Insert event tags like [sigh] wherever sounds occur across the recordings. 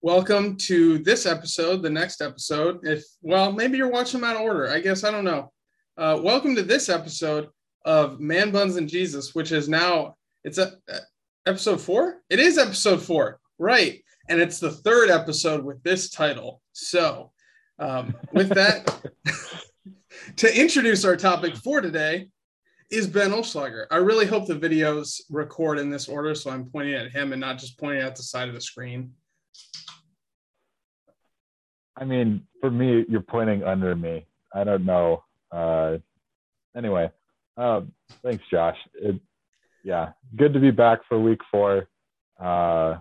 welcome to this episode, the next episode. If, well, maybe you're watching them out of order. I guess I don't know. Uh, welcome to this episode of Man Buns and Jesus, which is now, it's a, episode four? It is episode four, right? And it's the third episode with this title. So, um, with that, [laughs] to introduce our topic for today is Ben Olschlager. I really hope the videos record in this order, so I'm pointing at him and not just pointing at the side of the screen. I mean, for me, you're pointing under me. I don't know. Uh, anyway, um, thanks, Josh. It, yeah, good to be back for week four. Uh,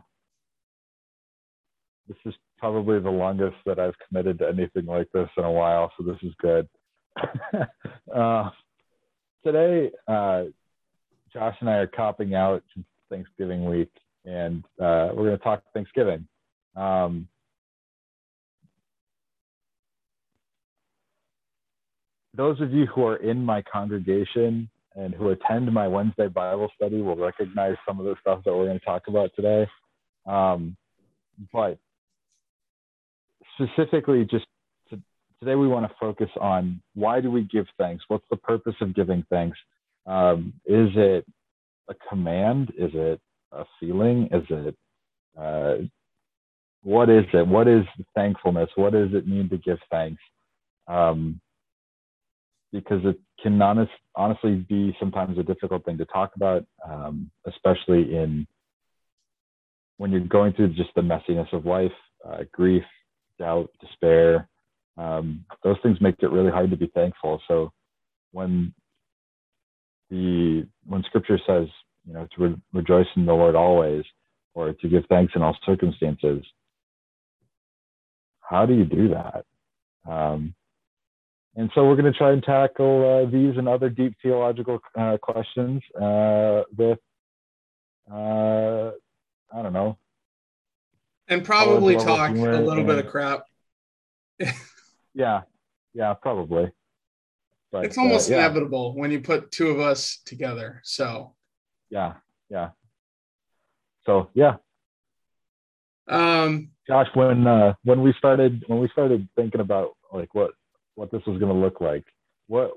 this is probably the longest that I've committed to anything like this in a while, so this is good. [laughs] uh, today, uh, Josh and I are copping out Thanksgiving week, and uh, we're going to talk Thanksgiving. Um, those of you who are in my congregation and who attend my Wednesday Bible study will recognize some of the stuff that we're going to talk about today. Um, but specifically, just to, today, we want to focus on why do we give thanks? What's the purpose of giving thanks? Um, is it a command? Is it a feeling? Is it uh, what is it? What is thankfulness? What does it mean to give thanks? Um, because it can honest, honestly be sometimes a difficult thing to talk about, um, especially in when you're going through just the messiness of life, uh, grief, doubt, despair. Um, those things make it really hard to be thankful. So when the when Scripture says, you know, to re- rejoice in the Lord always, or to give thanks in all circumstances, how do you do that? Um, and so we're going to try and tackle uh, these and other deep theological uh, questions uh, with, uh, I don't know. And probably talk a little bit of crap. [laughs] yeah, yeah, probably. But, it's almost uh, yeah. inevitable when you put two of us together. So. Yeah, yeah. So yeah. Um, Josh, when uh, when we started when we started thinking about like what what this was going to look like. What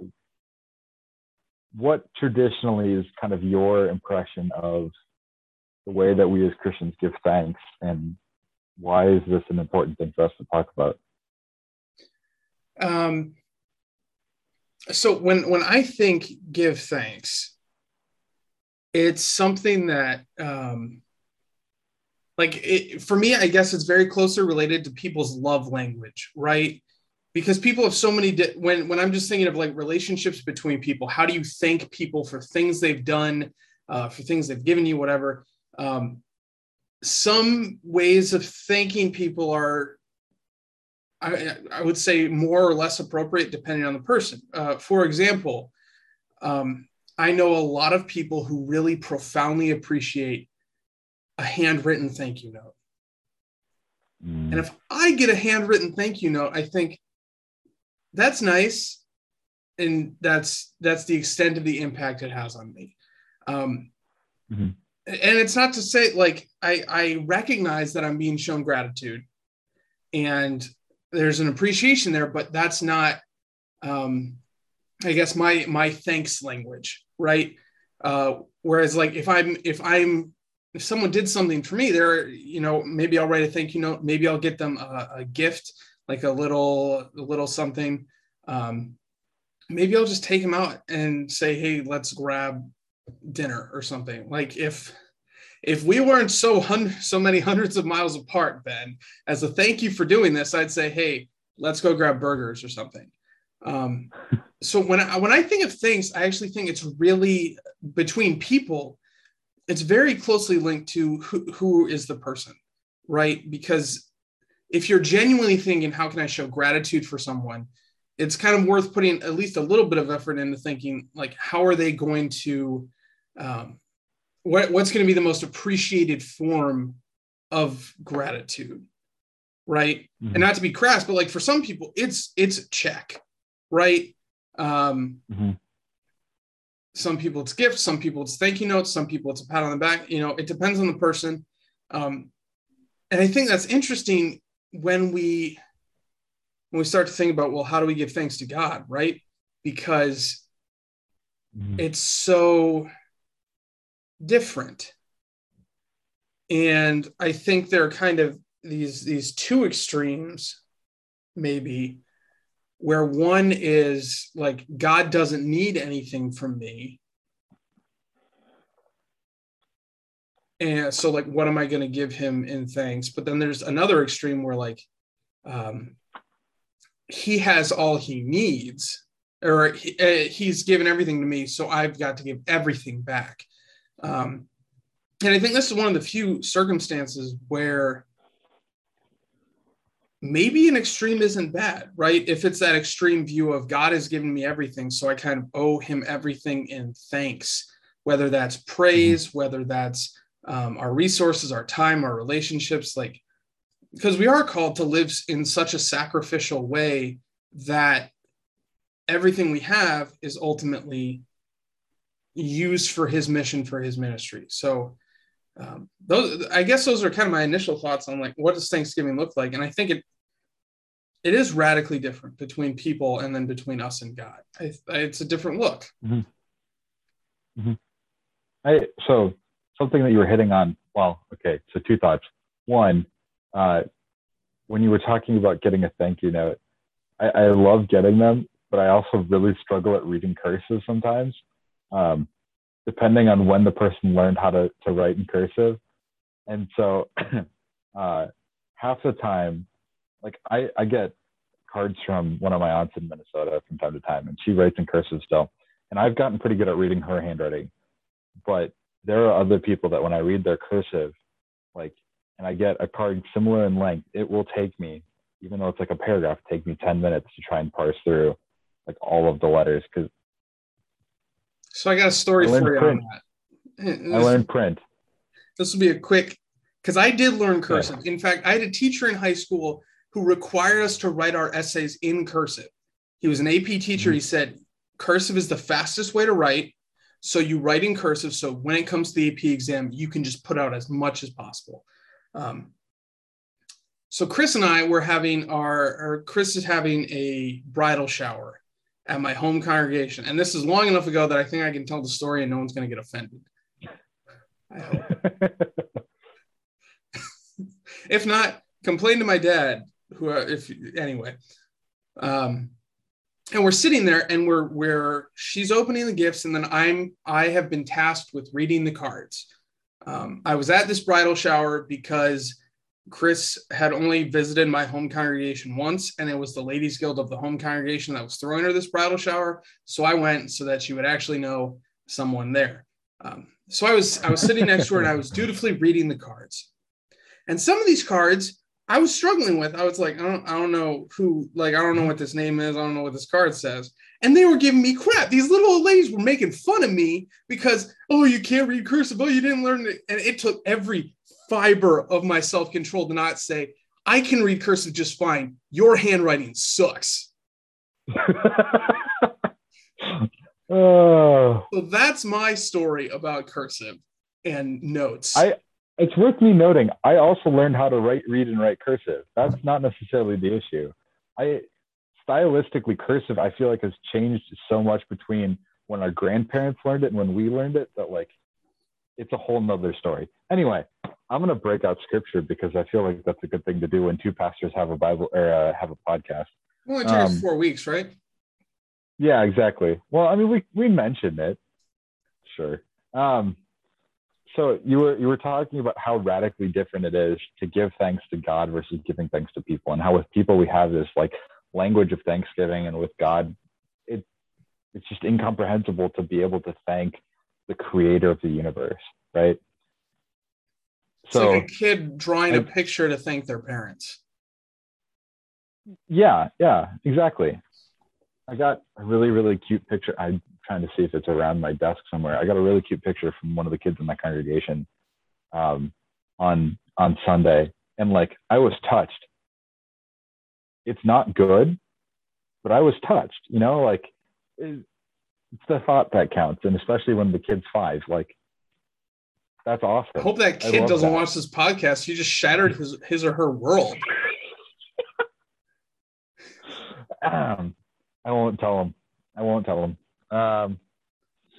what traditionally is kind of your impression of the way that we as Christians give thanks, and why is this an important thing for us to talk about? Um, so when when I think give thanks, it's something that um, like it, for me, I guess it's very closely related to people's love language, right? Because people have so many di- when when i'm just thinking of like relationships between people how do you thank people for things they've done uh, for things they've given you whatever. Um, some ways of thanking people are I, I, would say more or less appropriate depending on the person. Uh, for example um, i know a lot of people who really profoundly appreciate a handwritten thank you note. Mm. and if i get a handwritten thank you note i think that's nice. And that's that's the extent of the impact it has on me. Um, mm-hmm. and it's not to say like i i recognize that i'm being shown gratitude and there's an appreciation there but that's not um, i guess my my thanks language right? Uh, whereas like if i'm if i'm if someone did something for me there you know maybe i'll write a thank you note maybe i'll get them a, a gift like a little a little something. Um, maybe i'll just take him out and say hey let's grab dinner or something. Like if if we weren't so hun- so many hundreds of miles apart ben as a thank you for doing this i'd say hey let's go grab burgers or something. Um, so when I, when I think of things i actually think it's really between people it's very closely linked to who, who is the person right? Because if you're genuinely thinking, how can I show gratitude for someone? It's kind of worth putting at least a little bit of effort into thinking, like, how are they going to, um, what, what's going to be the most appreciated form of gratitude, right? Mm-hmm. And not to be crass, but like for some people, it's it's check, right? Um, mm-hmm. Some people it's gifts, some people it's thank you notes, some people it's a pat on the back. You know, it depends on the person. Um, and I think that's interesting when we when we start to think about well, how do we give thanks to God, right? Because mm-hmm. it's so different. And I think there are kind of these these two extremes, maybe, where one is like God doesn't need anything from me. And so like what am I going to give him in thanks? But then there's another extreme where like um he has all he needs or he, uh, he's given everything to me so i've got to give everything back um, and i think this is one of the few circumstances where maybe an extreme isn't bad right if it's that extreme view of god has given me everything so i kind of owe him everything in thanks whether that's praise mm-hmm. whether that's um, our resources our time our relationships like because we are called to live in such a sacrificial way that everything we have is ultimately used for his mission for his ministry so um, those i guess those are kind of my initial thoughts on like what does thanksgiving look like and i think it it is radically different between people and then between us and god I, I, it's a different look mm-hmm. Mm-hmm. I, so something that you were hitting on well okay so two thoughts one uh, when you were talking about getting a thank you note, I, I love getting them, but I also really struggle at reading cursive sometimes, um, depending on when the person learned how to, to write in cursive. And so [clears throat] uh, half the time, like I, I get cards from one of my aunts in Minnesota from time to time, and she writes in cursive still. And I've gotten pretty good at reading her handwriting, but there are other people that when I read their cursive, like and I get a card similar in length, it will take me, even though it's like a paragraph, take me 10 minutes to try and parse through like all of the letters. Cause so I got a story for you print. on that. I learned print. This will be a quick, because I did learn cursive. In fact, I had a teacher in high school who required us to write our essays in cursive. He was an AP teacher. Mm-hmm. He said, cursive is the fastest way to write. So you write in cursive. So when it comes to the AP exam, you can just put out as much as possible. Um, so Chris and I were having our, or Chris is having a bridal shower at my home congregation, and this is long enough ago that I think I can tell the story and no one's going to get offended. I hope. [laughs] if not, complain to my dad. Who, if anyway, um, and we're sitting there and we're we're she's opening the gifts, and then I'm I have been tasked with reading the cards. Um, I was at this bridal shower because Chris had only visited my home congregation once, and it was the Ladies Guild of the home congregation that was throwing her this bridal shower. So I went so that she would actually know someone there. Um, so I was I was sitting next to her and I was dutifully reading the cards. And some of these cards I was struggling with. I was like, I don't I don't know who like I don't know what this name is. I don't know what this card says and they were giving me crap. These little old ladies were making fun of me because, oh, you can't read cursive. Oh, you didn't learn it. And it took every fiber of my self control to not say, I can read cursive just fine. Your handwriting sucks. [laughs] oh. So that's my story about cursive and notes. I it's worth me noting. I also learned how to write, read, and write cursive. That's not necessarily the issue. I stylistically cursive i feel like has changed so much between when our grandparents learned it and when we learned it that like it's a whole nother story anyway i'm going to break out scripture because i feel like that's a good thing to do when two pastors have a bible or uh, have a podcast well it took um, four weeks right yeah exactly well i mean we we mentioned it sure um so you were you were talking about how radically different it is to give thanks to God versus giving thanks to people, and how with people we have this like language of thanksgiving and with God, it it's just incomprehensible to be able to thank the creator of the universe, right? It's so, like a kid drawing I, a picture to thank their parents. Yeah, yeah, exactly. I got a really, really cute picture. I'm trying to see if it's around my desk somewhere. I got a really cute picture from one of the kids in my congregation um, on on Sunday, and like I was touched it's not good, but I was touched, you know, like it's the thought that counts. And especially when the kid's five, like That's awesome. I hope that kid doesn't that. watch this podcast. You just shattered his his or her world. [laughs] um, I won't tell him. I won't tell him. Um,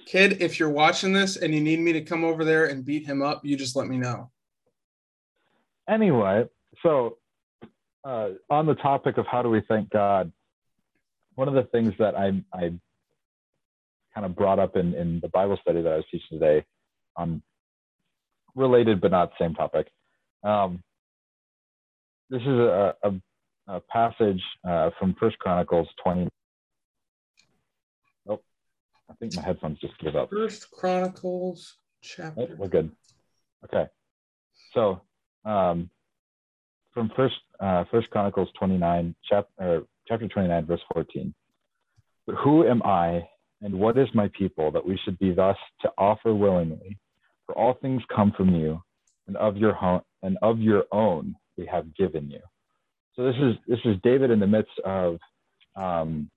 kid, if you're watching this and you need me to come over there and beat him up, you just let me know. Anyway, so uh, on the topic of how do we thank God, one of the things that I, I kind of brought up in, in the Bible study that I was teaching today on related but not same topic. Um, this is a, a, a passage uh, from First Chronicles 20. I think my headphones just gave up. First Chronicles chapter. Oh, we're good. Okay. So um, from First uh, First Chronicles 29, chapter chapter 29, verse 14. But who am I and what is my people that we should be thus to offer willingly? For all things come from you, and of your home and of your own we have given you. So this is this is David in the midst of um,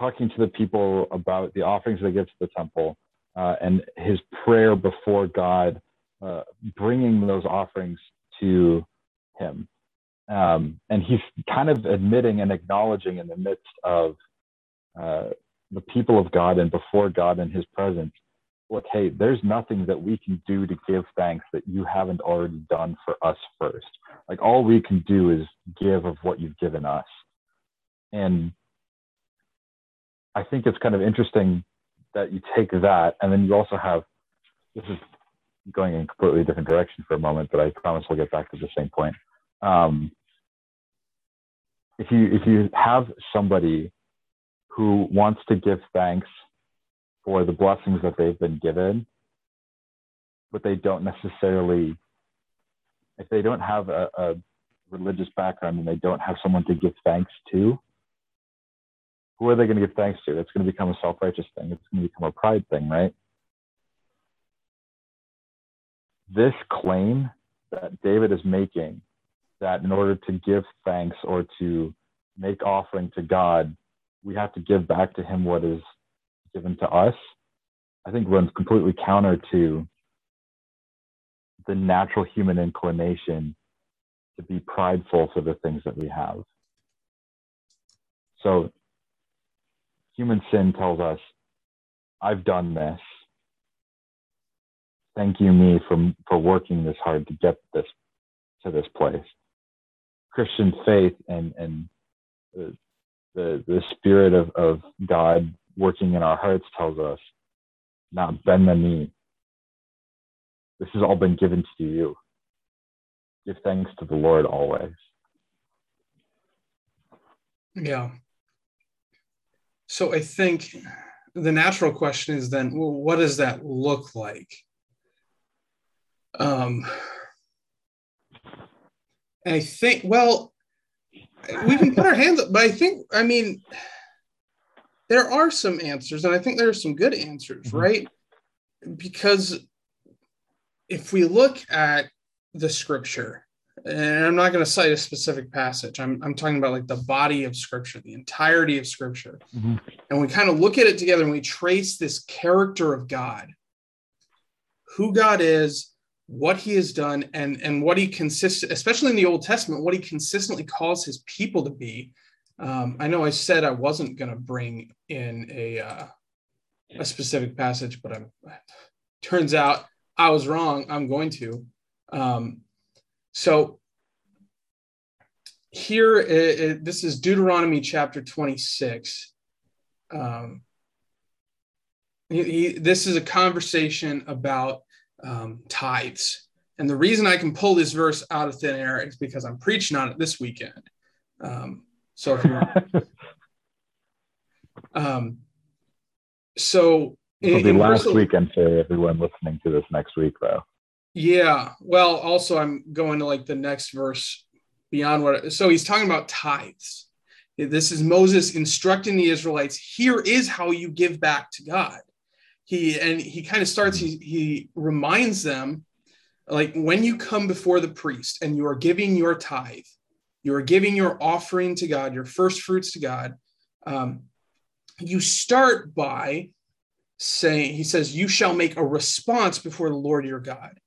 talking to the people about the offerings they give to the temple uh, and his prayer before God, uh, bringing those offerings to him. Um, and he's kind of admitting and acknowledging in the midst of uh, the people of God and before God in his presence, look, hey, there's nothing that we can do to give thanks that you haven't already done for us first. Like all we can do is give of what you've given us. And I think it's kind of interesting that you take that and then you also have this is going in a completely different direction for a moment, but I promise we'll get back to the same point. Um, if you if you have somebody who wants to give thanks for the blessings that they've been given, but they don't necessarily, if they don't have a, a religious background and they don't have someone to give thanks to, who are they going to give thanks to? It's going to become a self righteous thing. It's going to become a pride thing, right? This claim that David is making that in order to give thanks or to make offering to God, we have to give back to Him what is given to us, I think runs completely counter to the natural human inclination to be prideful for the things that we have. So, human sin tells us, I've done this. Thank you, me, for, for working this hard to get this to this place. Christian faith and and the the, the spirit of, of God working in our hearts tells us, not bend the knee. This has all been given to you. Give thanks to the Lord always. Yeah. So I think the natural question is then, well, what does that look like? Um, and I think, well, we can put our hands up, but I think, I mean, there are some answers, and I think there are some good answers, mm-hmm. right? Because if we look at the scripture, and I'm not going to cite a specific passage, I'm, I'm talking about like the body of scripture, the entirety of scripture. Mm-hmm. And we kind of look at it together and we trace this character of God, who God is, what he has done and and what he consists especially in the old testament what he consistently calls his people to be um, i know i said i wasn't going to bring in a uh, a specific passage but i'm turns out i was wrong i'm going to um, so here it, it, this is deuteronomy chapter 26 um, he, he, this is a conversation about um, tithes. And the reason I can pull this verse out of thin air is because I'm preaching on it this weekend. Um, so if you [laughs] um, so it'll be last verse, weekend for everyone listening to this next week, though. Yeah. Well, also I'm going to like the next verse beyond what. So he's talking about tithes. This is Moses instructing the Israelites. Here is how you give back to God he and he kind of starts he, he reminds them like when you come before the priest and you are giving your tithe you are giving your offering to god your first fruits to god um, you start by saying, he says, You shall make a response before the Lord your God.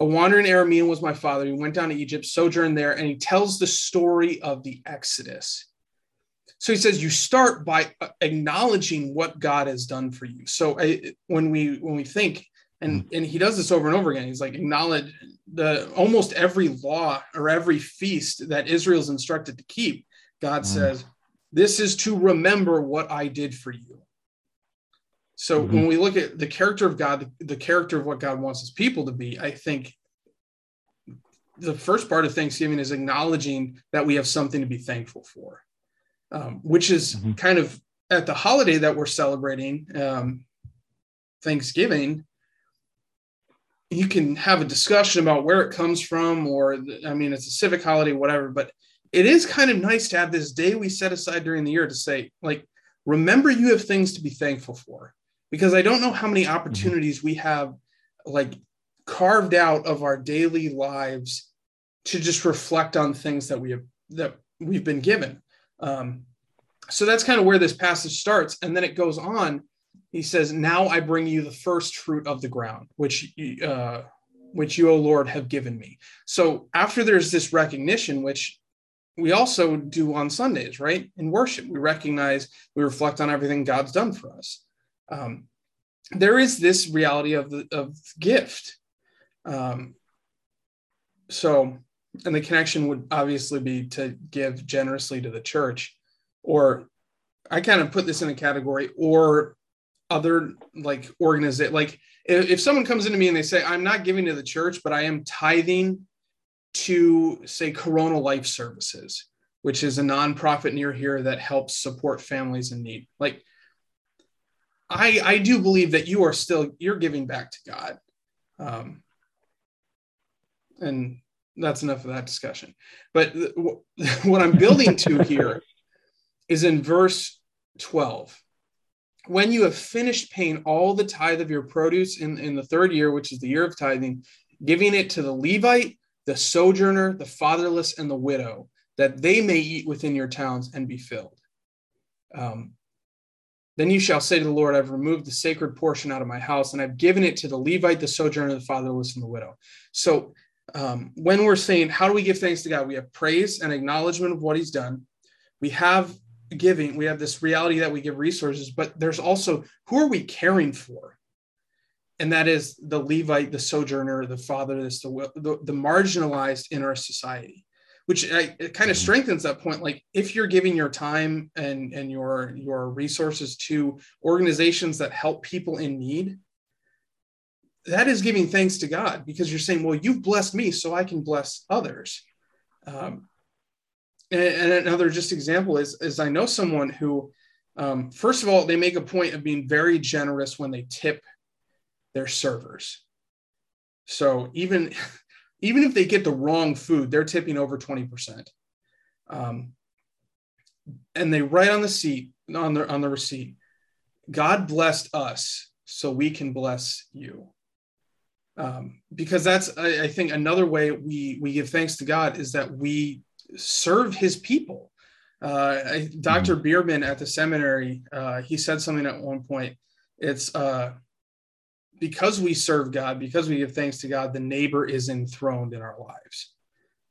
A wandering Aramean was my father. He went down to Egypt, sojourned there, and he tells the story of the Exodus. So he says you start by uh, acknowledging what God has done for you. So I, when we when we think, and and he does this over and over again, he's like acknowledge the almost every law or every feast that Israel's instructed to keep. God mm. says, "This is to remember what I did for you." So mm-hmm. when we look at the character of God, the, character of what God wants his people to be, I think the first part of Thanksgiving is acknowledging that we have something to be thankful for, um, which is mm-hmm. kind of at the holiday that we're celebrating, um, Thanksgiving. You can have a discussion about where it comes from, or I mean, it's a civic holiday, whatever. But it is kind of nice to have this day we set aside during the year to say, like, remember you have things to be thankful for because I don't know how many mm-hmm. opportunities we have like carved out of our daily lives to just reflect on things that we have that we've been given. Um, so that's kind of where this passage starts, and then it goes on. He says, "Now I bring you the first fruit of the ground, which uh, which you, O Lord, have given me." So after there's this recognition, which we also do on Sundays, right? In worship, we recognize, we reflect on everything God's done for us um, there is this reality of the of gift. Um, so, and the connection would obviously be to give generously to the church, or I kind of put this in a category, or other like organization. Like if, if someone comes into me and they say, "I'm not giving to the church, but I am tithing to say Corona Life Services," which is a nonprofit near here that helps support families in need. Like I I do believe that you are still you're giving back to God, um, and that's enough of that discussion. But th- [laughs] what I'm building to [laughs] here is in verse 12. When you have finished paying all the tithe of your produce in, in the third year, which is the year of tithing, giving it to the Levite, the sojourner, the fatherless, and the widow, that they may eat within your towns and be filled. Um, then you shall say to the Lord, I've removed the sacred portion out of my house, and I've given it to the Levite, the sojourner, the fatherless, and the widow. So um, when we're saying, how do we give thanks to God? We have praise and acknowledgement of what he's done. We have giving, we have this reality that we give resources, but there's also who are we caring for? And that is the Levite, the sojourner, the fatherless, the, the, the marginalized in our society which I, it kind of mm-hmm. strengthens that point like if you're giving your time and and your your resources to organizations that help people in need that is giving thanks to god because you're saying well you've blessed me so i can bless others um, and, and, another just example is is i know someone who um, first of all they make a point of being very generous when they tip their servers so even [laughs] even if they get the wrong food, they're tipping over 20%. Um, and they write on the seat, on the, on the receipt, God blessed us so we can bless you. Um, because that's, I, I, think, another way we, we give thanks to God is that we serve his people. Uh, Dr. Mm-hmm. Bierman at the seminary, uh, he said something at one point. It's, uh, because we serve God, because we give thanks to God, the neighbor is enthroned in our lives.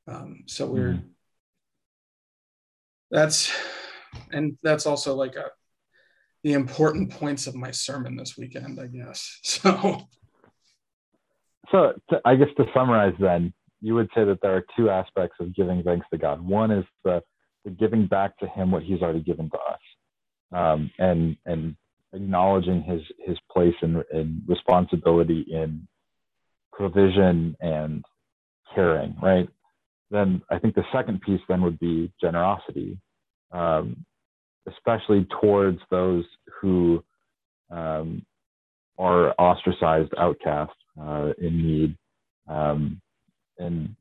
Um, so we're mm-hmm. that's and that's also like a the important points of my sermon this weekend, I guess. [laughs] So so to, I guess to summarize then, you would say that there are two aspects of giving thanks to God. One is the, the giving back to him what he's already given to us. Um, and and acknowledging his his place and, and responsibility in provision and caring, right? Then I think the second piece then would be generosity, um, especially towards those who um, are ostracized, outcast, uh, in need, um, and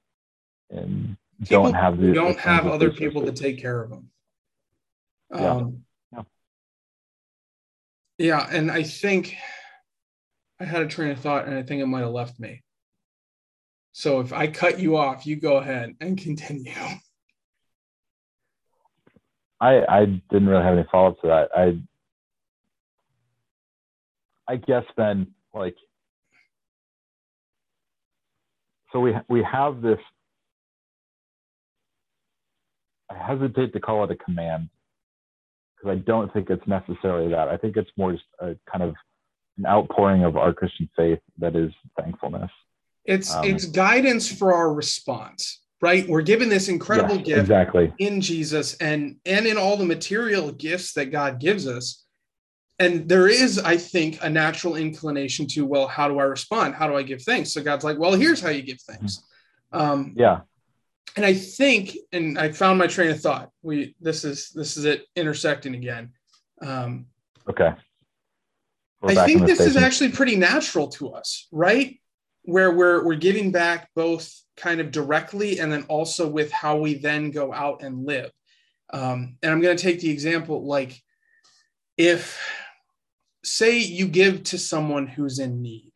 and people don't have the, don't have other people to take care of them. Yeah. Yeah, and I think I had a train of thought and I think it might have left me. So if I cut you off, you go ahead and continue. [laughs] I I didn't really have any follow up to that. I I guess then like so we we have this I hesitate to call it a command because I don't think it's necessarily that. I think it's more just a kind of an outpouring of our Christian faith that is thankfulness. It's um, it's guidance for our response, right? We're given this incredible yes, gift exactly. in Jesus and and in all the material gifts that God gives us. And there is, I think, a natural inclination to, well, how do I respond? How do I give thanks? So God's like, well, here's how you give thanks. Um, yeah and I think, and I found my train of thought. We this is this is it intersecting again. Um, okay. We're I think this station. is actually pretty natural to us, right? Where we're we're giving back both kind of directly and then also with how we then go out and live. Um, and I'm going to take the example like if say you give to someone who's in need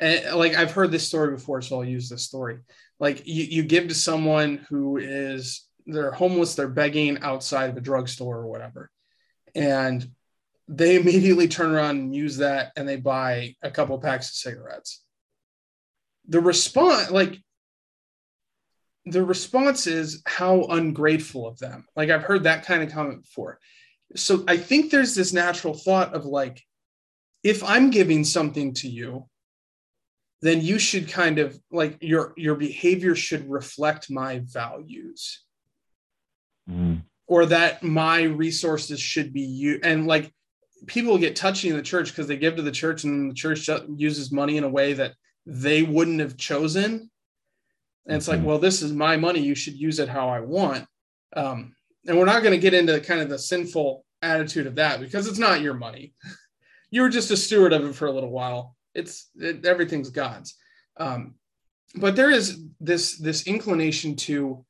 and like i've heard this story before so i'll use this story. Like you, you give to someone who is they're homeless they're begging outside of a drugstore or whatever and they [laughs] immediately turn around and use that and they buy a couple packs of cigarettes. The response like the response is how ungrateful of them. Like i've heard that kind of comment before. So i think there's this natural thought of like if i'm giving something to you then you should kind of like your your behavior should reflect my values. Mm. or that my resources should be you and like people get touchy in the church because they give to the church and the church uses money in a way that they wouldn't have chosen. And it's mm-hmm. like well this is my money you should use it how i want. Um, and we're not going to get into kind of the sinful attitude of that because it's not your money. [laughs] You were just a steward of it for a little while it's it, everything's God's. Um, but there is this this inclination to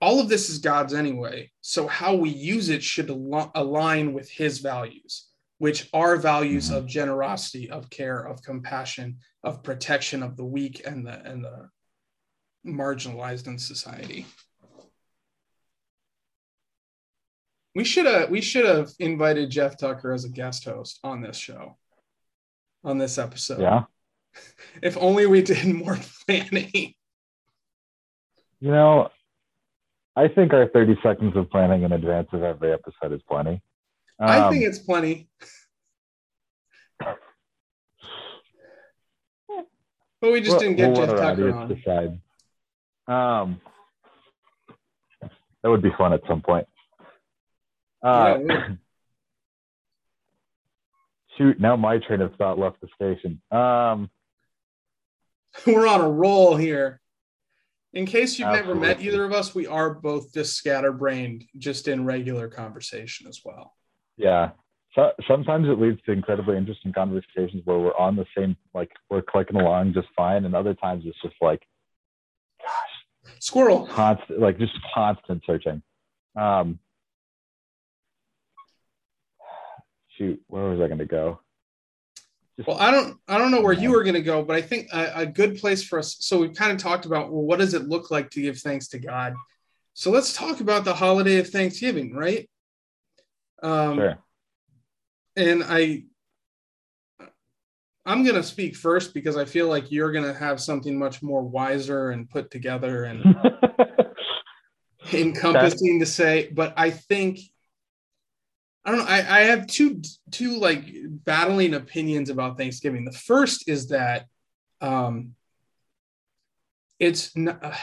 all of this is God's anyway. So how we use it should al- align with His values, which are values mm-hmm. of generosity, of care, of compassion, of protection of the weak and the and the marginalized in society. We should have we should have invited Jeff Tucker as a guest host on this show on this episode. Yeah. [laughs] If only we did more [laughs] planning. You know, I think our 30 seconds of planning in advance of every episode is plenty. Um, I think it's plenty. [laughs] but we just didn't get we'll Jeff Tucker on. Decide. Um, that would be fun at some point. Uh, yeah, [clears throat] shoot, now my train of thought left the station. Um, [laughs] We're on a roll here. In case you've absolutely. never met either of us, we are both just scatterbrained, just in regular conversation as well. Yeah. So, sometimes it leads to incredibly interesting conversations where we're on the same, like we're clicking along just fine, and other times it's just like, gosh, squirrel, constant, like just constant searching. Um, shoot, where was I going to go? Just, well, I don't, I don't know where you were going to go, but I think a, a good place for us. So we've kind of talked about, well, what does it look like to give thanks to God? So let's talk about the holiday of Thanksgiving, right? Um, sure. And I, I'm going to speak first because I feel like you're going to have something much more wiser and put together and [laughs] encompassing to say. But I think I don't know. I, I have two two like battling opinions about Thanksgiving. The first is that um, it's not, uh,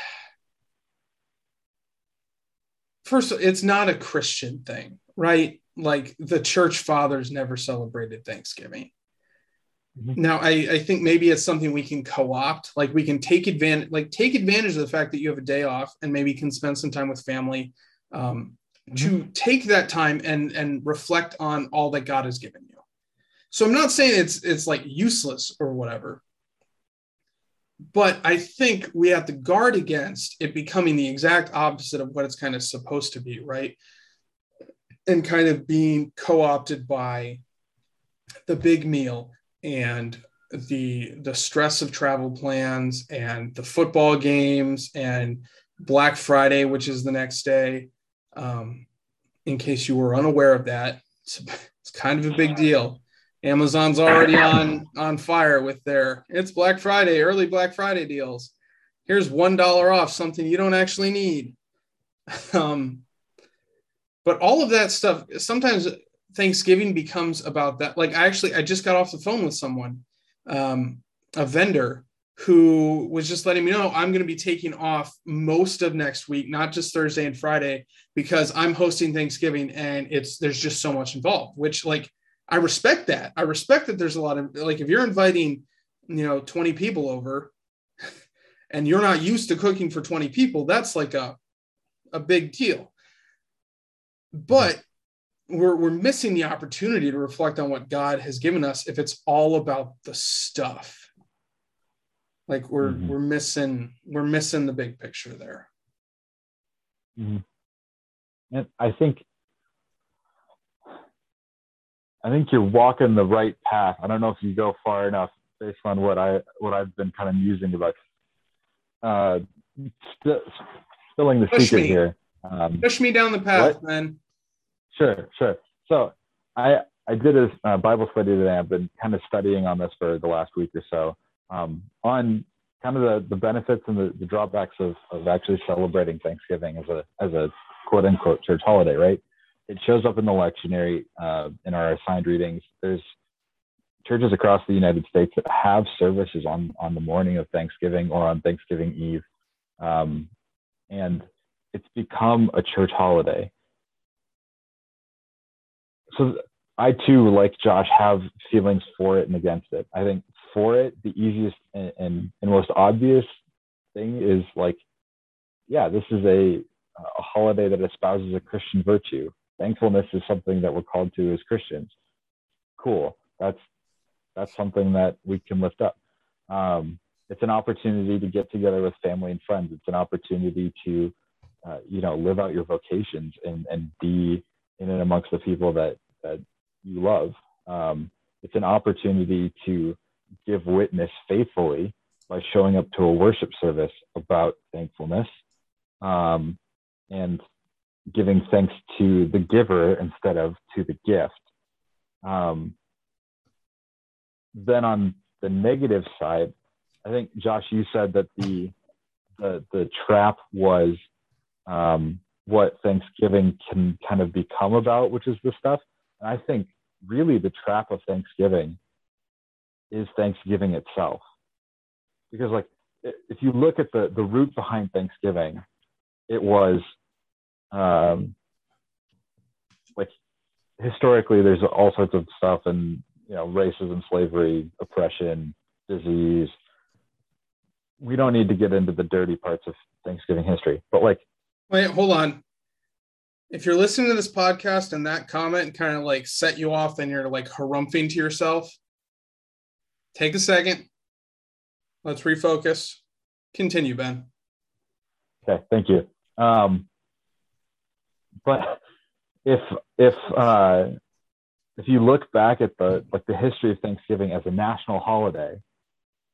first it's not a Christian thing, right? Like the church fathers never celebrated Thanksgiving. Mm-hmm. Now I, I think maybe it's something we can co-opt, like we can take advantage, like take advantage of the fact that you have a day off and maybe can spend some time with family. Um, to mm-hmm. take that time and and reflect on all that God has given you. So I'm not saying it's it's like useless or whatever. But I think we have to guard against it becoming the exact opposite of what it's kind of supposed to be, right? And kind of being co-opted by the big meal and the the stress of travel plans and the football games and Black Friday, which is the next day, um, in case you were unaware of that, it's, it's kind of a big deal. Amazon's already on on fire with their it's Black Friday, early Black Friday deals. Here's one dollar off something you don't actually need. [laughs] Um, but all of that stuff sometimes Thanksgiving becomes about that. Like I actually I just got off the phone with someone, um, a vendor who was just letting me know I'm going to be taking off most of next week, not just Thursday and Friday, because I'm hosting Thanksgiving and it's there's just so much involved, which like I respect that. I respect that there's a lot of like if you're inviting, you know, 20 people over [laughs] and you're not used to cooking for 20 people, that's like a a big deal. But we're we're missing the opportunity to reflect on what God has given us if it's all about the stuff. Like we're mm-hmm. we're missing we're missing the big picture there. Mm-hmm. And I think I think you're walking the right path. I don't know if you go far enough based on what I what I've been kind of musing about. Uh, st- spilling the Push secret me. here. Um, Push me down the path, what? man. Sure, sure. So I I did a uh, Bible study today. I've been kind of studying on this for the last week or so um, on kind of the, the benefits and the, the drawbacks of, of actually celebrating Thanksgiving as a as a quote unquote church holiday, right? it shows up in the lectionary uh, in our assigned readings. There's churches across the United States that have services on on the morning of Thanksgiving or on Thanksgiving Eve, um, and it's become a church holiday. So I too, like Josh, have feelings for it and against it. I think for it, the easiest and, and, and most obvious thing is like, yeah, this is a a holiday that espouses a Christian virtue thankfulness is something that we're called to as Christians. Cool. That's that's something that we can lift up. Um, it's an opportunity to get together with family and friends. It's an opportunity to, uh, you know, live out your vocations and and be in and amongst the people that that you love. Um, it's an opportunity to give witness faithfully by showing up to a worship service about thankfulness. Um, and giving thanks to the giver instead of to the gift. Um, then on the negative side, I think Josh, you said that the the, the trap was um, what Thanksgiving can kind of become about, which is the stuff. And I think really the trap of Thanksgiving is Thanksgiving itself, because like if you look at the the root behind Thanksgiving, it was um, like historically there's all sorts of stuff and you know racism slavery oppression disease. We don't need to get into the dirty parts of thanksgiving history. But like wait hold on. If you're listening to this podcast and that comment kind of like set you off and you're like harumphing to yourself take a second let's refocus continue ben okay thank you um, but if if uh, if you look back at the like the history of Thanksgiving as a national holiday,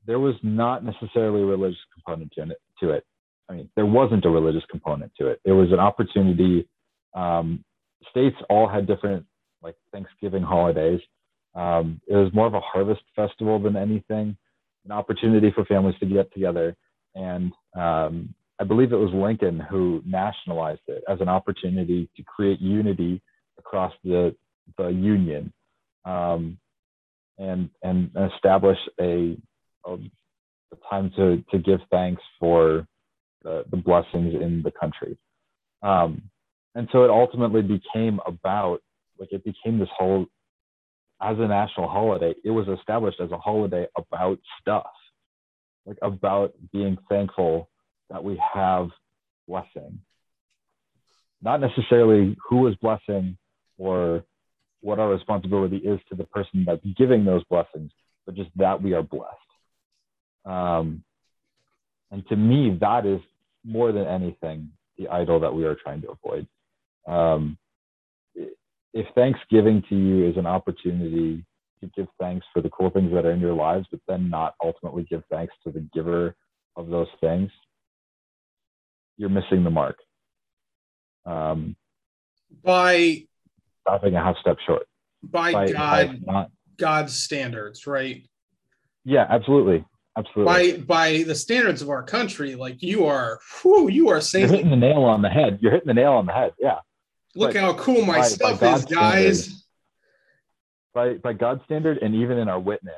there was not necessarily a religious component to it. To it. I mean, there wasn't a religious component to it. It was an opportunity. Um, states all had different like Thanksgiving holidays. Um, it was more of a harvest festival than anything, an opportunity for families to get together and um, I believe it was Lincoln who nationalized it as an opportunity to create unity across the the Union, um, and and establish a, a, time to to give thanks for the, the blessings in the country. Um, and so it ultimately became about like it became this whole as a national holiday. It was established as a holiday about stuff, like about being thankful that we have blessing. Not necessarily who is blessing or what our responsibility is to the person that's giving those blessings, but just that we are blessed. Um, and to me, that is more than anything the idol that we are trying to avoid. Um, if Thanksgiving to you is an opportunity to give thanks for the cool things that are in your lives, but then not ultimately give thanks to the giver of those things, you're missing the mark. Um, by stopping a half step short. By, by God, by not God's standards, right? Yeah, absolutely. Absolutely. By by the standards of our country, like you are, whew, you are saying You're hitting the nail on the head. You're hitting the nail on the head. Yeah. Look how cool my by- by stuff is, God's guys. By by God's standard and even in our witness,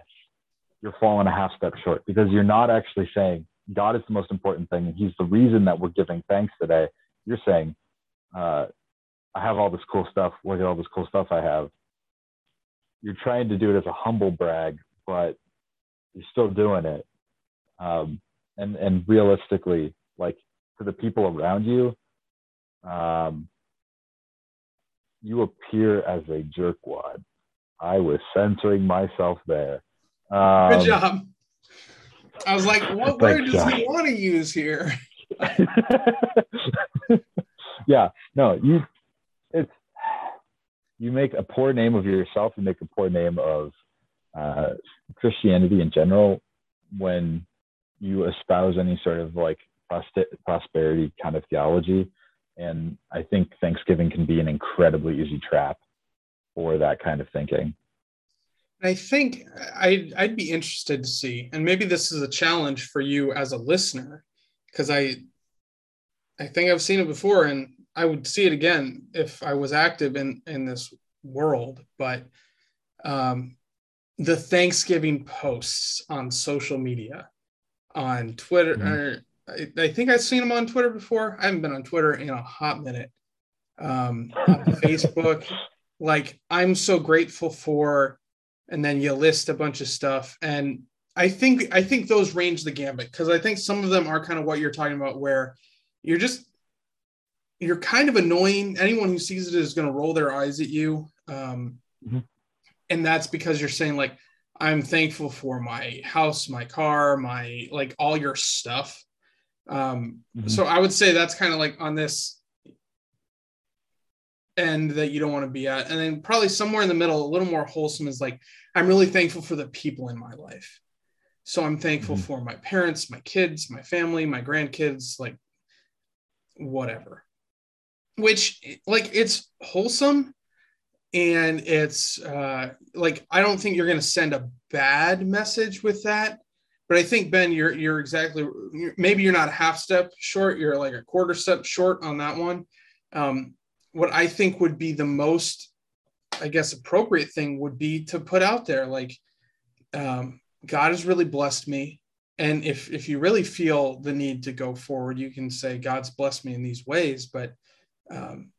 you're falling a half step short because you're not actually saying God is the most important thing and He's the reason that we're giving thanks today. You're saying, uh, I have all this cool stuff. Look at all this cool stuff I have. You're trying to do it as a humble brag, but you're still doing it. Um, and and realistically, like to the people around you, um, you appear as a jerkwad. I was censoring myself there. Um, Good job. I was like, what [laughs] word does he want to use here? [laughs] yeah, no, you it's you make a poor name of yourself, you make a poor name of uh, Christianity in general when you espouse any sort of like prosperity kind of theology. And I think Thanksgiving can be an incredibly easy trap for that kind of thinking. I think I'd, I'd be interested to see, and maybe this is a challenge for you as a listener, because I, I think I've seen it before, and I would see it again if I was active in in this world. But um, the Thanksgiving posts on social media, on Twitter, Mhm. I, I think I've seen them on Twitter before. I haven't been on Twitter in a hot minute. Um, on [laughs] Facebook, like I'm so grateful for and then you list a bunch of stuff and i think i think those range the gambit because i think some of them are kind of what you're talking about where you're just you're kind of annoying anyone who sees it is going to roll their eyes at you um, Mhm. and that's because you're saying like i'm thankful for my house my car my like all your stuff um, Mhm. so i would say that's kind of like on this end that you don't want to be at and then probably somewhere in the middle a little more wholesome is like i'm really thankful for the people in my life so i'm thankful Mhm. for my parents my kids my family my grandkids like whatever which like it's wholesome and it's uh like i don't think you're going to send a bad message with that but i think ben you're you're exactly you're, maybe you're not half step short you're like a quarter step short on that one. Um what i think would be the most i guess appropriate thing would be to put out there like um god has really blessed me. And if if you really feel the need to go forward you can say god's blessed me in these ways. But um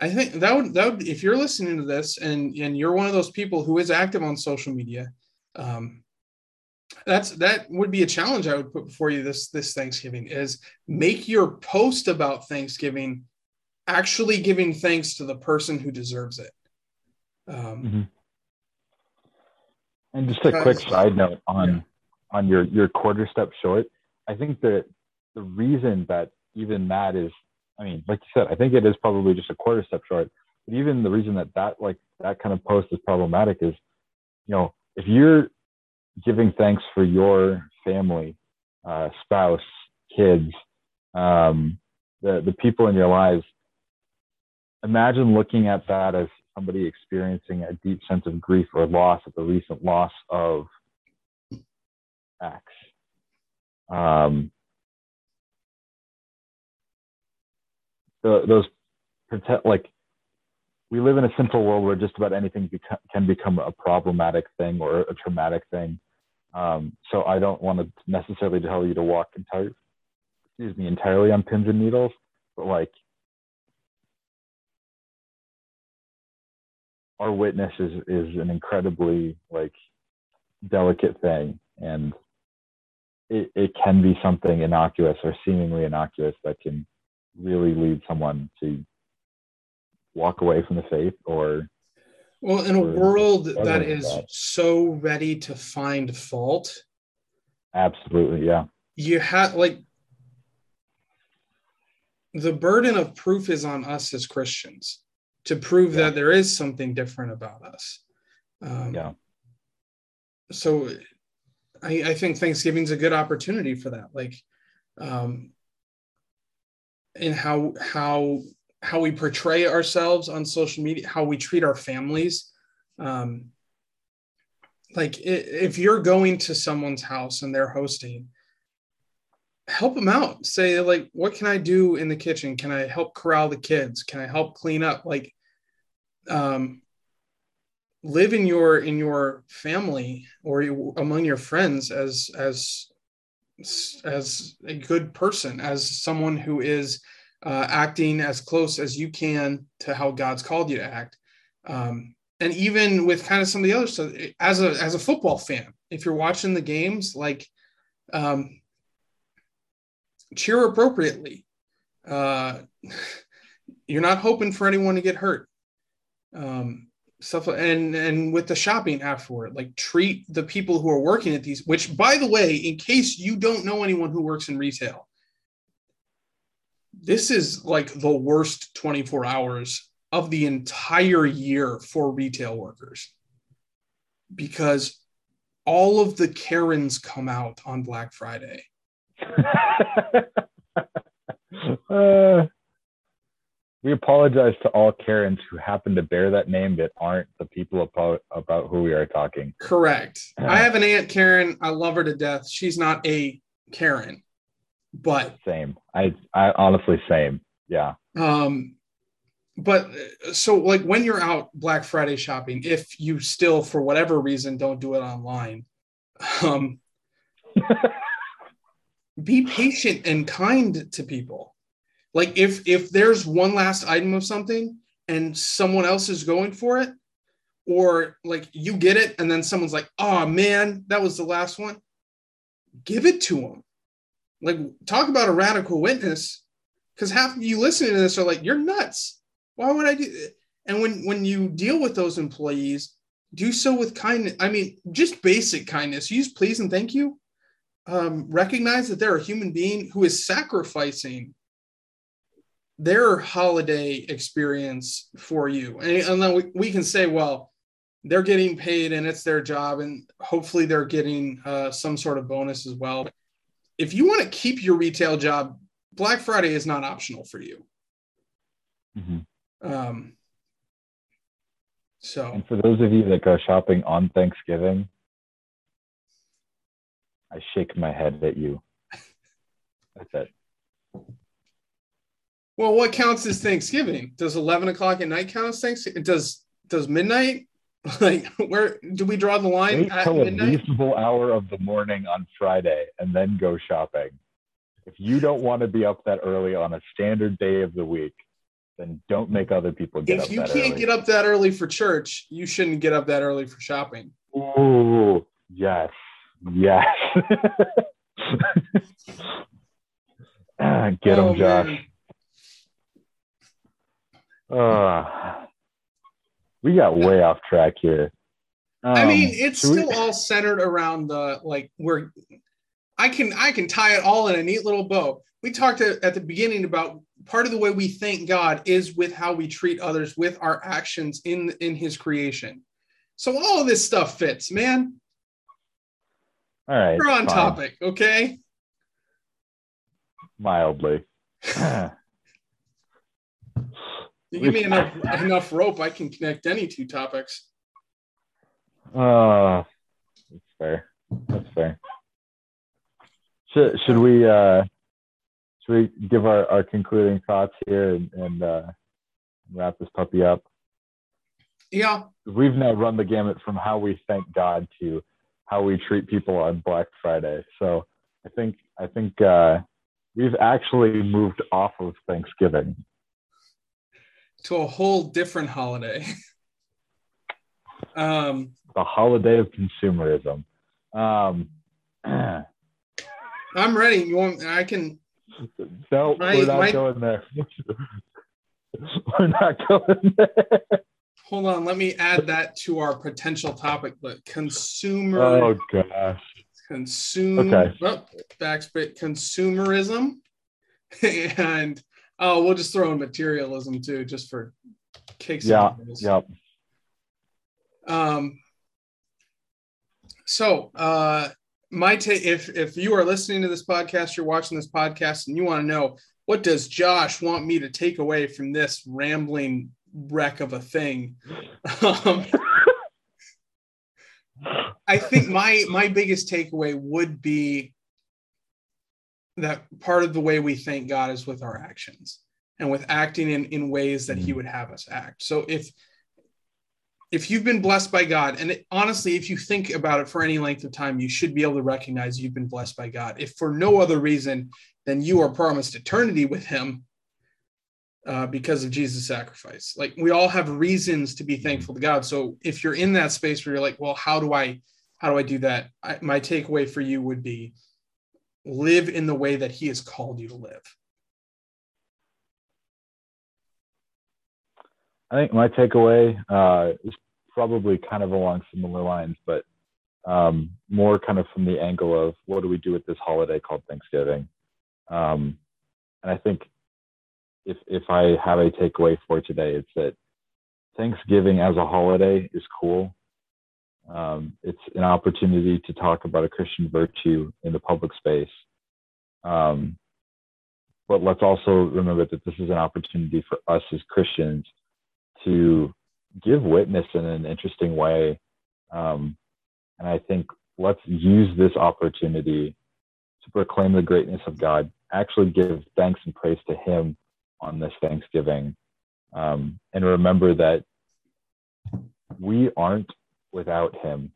I think that would that would if you're listening to this and and you're one of those people who is active on social media, um, that's that would be a challenge I would put before you this this Thanksgiving is make your post about Thanksgiving actually giving thanks to the person who deserves it. Um, Mhm. And just a quick side note on Yeah. on your your quarter step short. I think that the reason that even that is, I mean, like you said, I think it is probably just a quarter step short. But even the reason that that like that kind of post is problematic is, you know, if you're giving thanks for your family, uh, spouse, kids, um, the the people in your lives, imagine looking at that as somebody experiencing a deep sense of grief or loss at the recent loss of X. Um, the, those like we live in a simple world where just about anything can become a problematic thing or a traumatic thing. Um, so I don't want to necessarily tell you to walk entire, excuse me, entirely on pins and needles, but like our witness is is an incredibly like delicate thing and it, it can be something innocuous or seemingly innocuous that can really lead someone to walk away from the faith or well, in a world that is that. so ready to find fault, absolutely yeah you have like the burden of proof is on us as Christians to prove Yeah. that there is something different about us. Um, yeah So I, I think Thanksgiving's a good opportunity for that. Like, um, in how how how we portray ourselves on social media, how we treat our families. Um, like if you're going to someone's house and they're hosting help them out. Say like what can i do in the kitchen? Can i help corral the kids? Can i help clean up? Like um live in your in your family or among your friends as as as a good person as someone who is uh, acting as close as you can to how god's called you to act. Um, and even with kind of some of the other stuff as a as a football fan if you're watching the games like um, cheer appropriately. Uh, [laughs] you're not hoping for anyone to get hurt. Um, stuff and and with the shopping afterward like treat the people who are working at these which by the way in case you don't know anyone who works in retail this is like the worst 24 hours of the entire year for retail workers because all of the Karens come out on Black Friday. [laughs] uh, we apologize to all Karens who happen to bear that name that aren't the people about, about who we are talking. Correct. I [sighs] have an aunt Karen. I love her to death. She's not a Karen, but same. I I honestly same. Yeah. Um but so like when you're out Black Friday shopping, if you still for whatever reason don't do it online, um, [laughs] be patient and kind to people. Like if if there's one last item of something and someone else is going for it, or like you get it and then someone's like, "Oh man, that was the last one," give it to them. Like talk about a radical witness, because half of you listening to this are like, "You're nuts." Why would I do that? And when when you deal with those employees, do so with kindness. I mean, just basic kindness. Use please and thank you. Um, recognize that they're a human being who is sacrificing their holiday experience for you. And, and then we, we can say, well, they're getting paid and it's their job, and hopefully they're getting uh, some sort of bonus as well. If you want to keep your retail job, Black Friday is not optional for you. Mm-hmm. Um, so, and for those of you that go shopping on Thanksgiving, I shake my head at you. That's it. Well, what counts as Thanksgiving? Does eleven o'clock at night count as Thanksgiving? Does does midnight? [laughs] Like, where do we draw the line? Wait till a reasonable hour of the morning on Friday, and then go shopping. If you don't want to be up that early on a standard day of the week, then don't make other people get if up. If you can't early. get up that early for church, you shouldn't get up that early for shopping. Oh yes, yes. [laughs] get him, oh, Josh. Uh, we got way off track here. Um, I mean, it's still we... all centered around the like we're. I can I can tie it all in a neat little bow. We talked at the beginning about part of the way we thank God is with how we treat others with our actions in in his creation. So all of this stuff fits, man. All right. We're on fine. topic, okay? Mildly. [clears throat] you give me [laughs] enough enough rope, I can connect any two topics. Uh that's fair. That's fair. Should should we uh should we give our, our concluding thoughts here and, and uh, wrap this puppy up? Yeah. We've now run the gamut from how we thank God to how we treat people on Black Friday. So I think I think uh, we've actually moved off of Thanksgiving to a whole different holiday. [laughs] um, the holiday of consumerism. Um, [clears throat] I'm ready. You want? I can no, my, we're not my, going there. [laughs] we're not going there. Hold on, let me add that to our potential topic. But consumer. Oh gosh. Consumer. Okay. Oh, backspit consumerism, [laughs] and oh, we'll just throw in materialism too, just for kicks. Yeah. Yep. Um. So, uh, my take if if you are listening to this podcast you're watching this podcast and you want to know what does josh want me to take away from this rambling wreck of a thing um, [laughs] I think my my biggest takeaway would be that part of the way we thank God is with our actions and with acting in, in ways that he mm. would have us act. So if if you've been blessed by God, and it, honestly, if you think about it for any length of time, you should be able to recognize you've been blessed by God. If for no other reason than you are promised eternity with Him uh, because of Jesus' sacrifice. Like we all have reasons to be mm. thankful to God. So if you're in that space where you're like, well, how do I how do I do that? I, my takeaway for you would be live in the way that He has called you to live. I think my takeaway uh, is probably kind of along similar lines, but um, more kind of from the angle of what do we do with this holiday called Thanksgiving? Um, and I think if if I have a takeaway for today, it's that Thanksgiving as a holiday is cool. Um, it's an opportunity to talk about a Christian virtue in the public space. Um, but let's also remember that this is an opportunity for us as Christians to give witness in an interesting way. Um, and I think let's use this opportunity to proclaim the greatness of God, actually give thanks and praise to Him on this Thanksgiving. Um, and remember that we aren't without Him.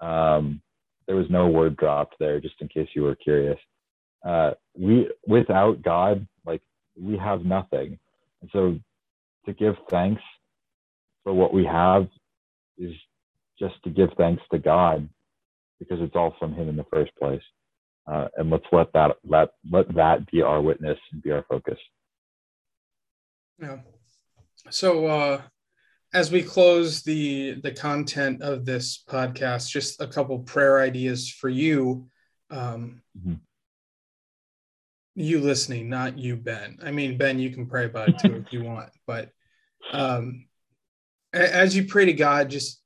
Um, there was no word dropped there, just in case you were curious. Uh, we, without God, like we have nothing. And so to give thanks for what we have is just to give thanks to God because it's all from Him in the first place. Uh, and let's let that let let that be our witness and be our focus. Yeah. So uh, as we close the the content of this podcast, just a couple prayer ideas for you. Um, mm-hmm you listening, not you, Ben. I mean, Ben, you can pray about it too if you [laughs] want, but um, as you pray to God, just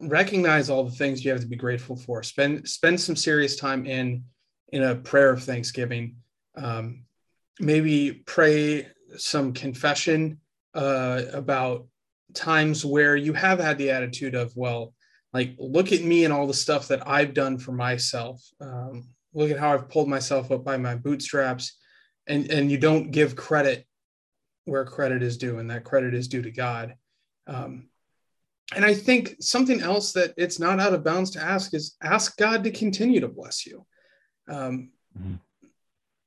recognize all the things you have to be grateful for. Spend spend some serious time in in a prayer of thanksgiving. Um, maybe pray some confession uh, about times where you have had the attitude of, well, like look at me and all the stuff that I've done for myself. Um, look at how I've pulled myself up by my bootstraps, and and you don't give credit where credit is due, and that credit is due to God. Um, and I think something else that it's not out of bounds to ask is ask God to continue to bless you. Um, mm-hmm.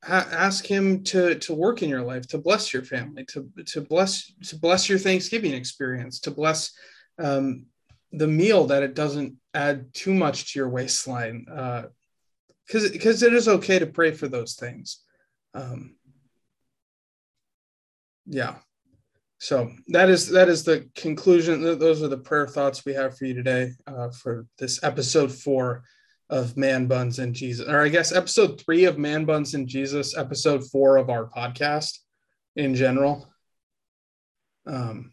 Ask Him to to work in your life, to bless your family, to to bless to bless your Thanksgiving experience, to bless um, the meal that it doesn't add too much to your waistline. Uh, because because it is okay to pray for those things. Um, yeah. So that is that is the conclusion. That those are the prayer thoughts we have for you today uh, for this episode four of Man Buns and Jesus, or I guess episode three of Man Buns and Jesus, episode four of our podcast in general. Um,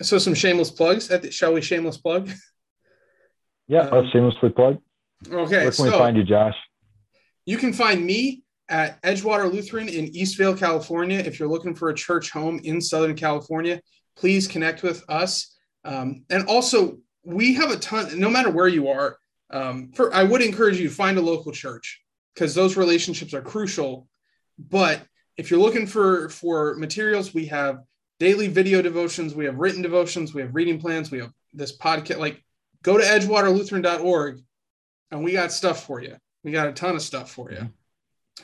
so some shameless plugs. Shall we shameless plug? [laughs] Yeah, um, shamelessly plug. Okay. Where can so, we find you, Josh? You can find me at Edgewater Lutheran in Eastvale, California. If you're looking for a church home in Southern California, please connect with us. Um, and also, we have a ton, no matter where you are, um, for, I would encourage you to find a local church because those relationships are crucial. But if you're looking for, for materials, we have daily video devotions, we have written devotions, we have reading plans, we have this podcast. Like, go to edgewaterlutheran.org and we got stuff for you. We got a ton of stuff for you.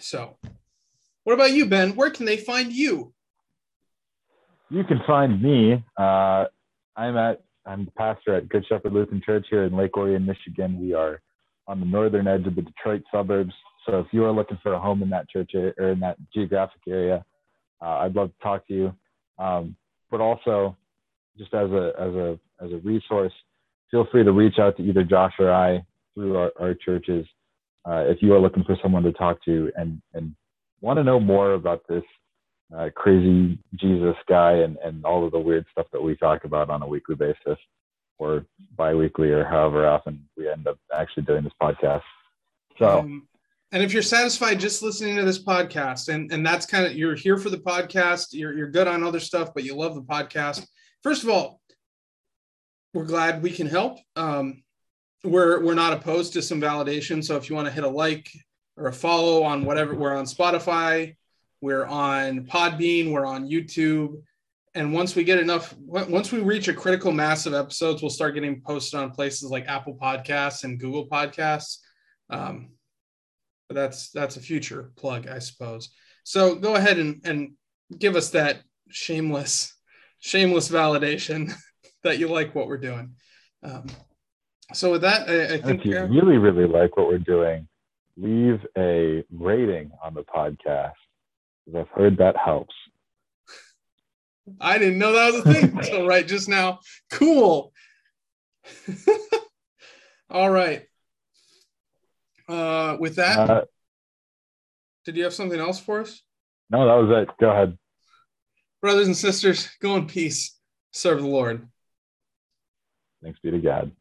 So, what about you, Ben? Where can they find you? You can find me. Uh, I'm at I'm the pastor at Good Shepherd Lutheran Church here in Lake Orion, Michigan. We are on the northern edge of the Detroit suburbs. So if you are looking for a home in that church or in that geographic area, uh, I'd love to talk to you. Um, but also, just as a as a as a resource, feel free to reach out to either Josh or I through our, our churches uh, if you are looking for someone to talk to and and want to know more about this uh, crazy Jesus guy and and all of the weird stuff that we talk about on a weekly basis or biweekly or however often we end up actually doing this podcast. So. Um, and if you're satisfied just listening to this podcast, and, and that's kind of you're here for the podcast, you're, you're good on other stuff, but you love the podcast. First of all, we're glad we can help. Um, we're we're not opposed to some validation. So if you want to hit a like or a follow on whatever, we're on Spotify, we're on Podbean, we're on YouTube. And once we get enough, once we reach a critical mass of episodes, we'll start getting posted on places like Apple Podcasts and Google Podcasts. Um, but that's that's a future plug, I suppose. So go ahead and, and give us that shameless, shameless validation [laughs] that you like what we're doing. Um, so with that, I, I think if you really, really like what we're doing, leave a rating on the podcast. I've heard that helps. I didn't know that was a thing [laughs] until right just now. Cool. [laughs] All right. Uh, with that, uh, did you have something else for us? No, that was it. Go ahead. Brothers and sisters, go in peace. Serve the Lord. Thanks be to God.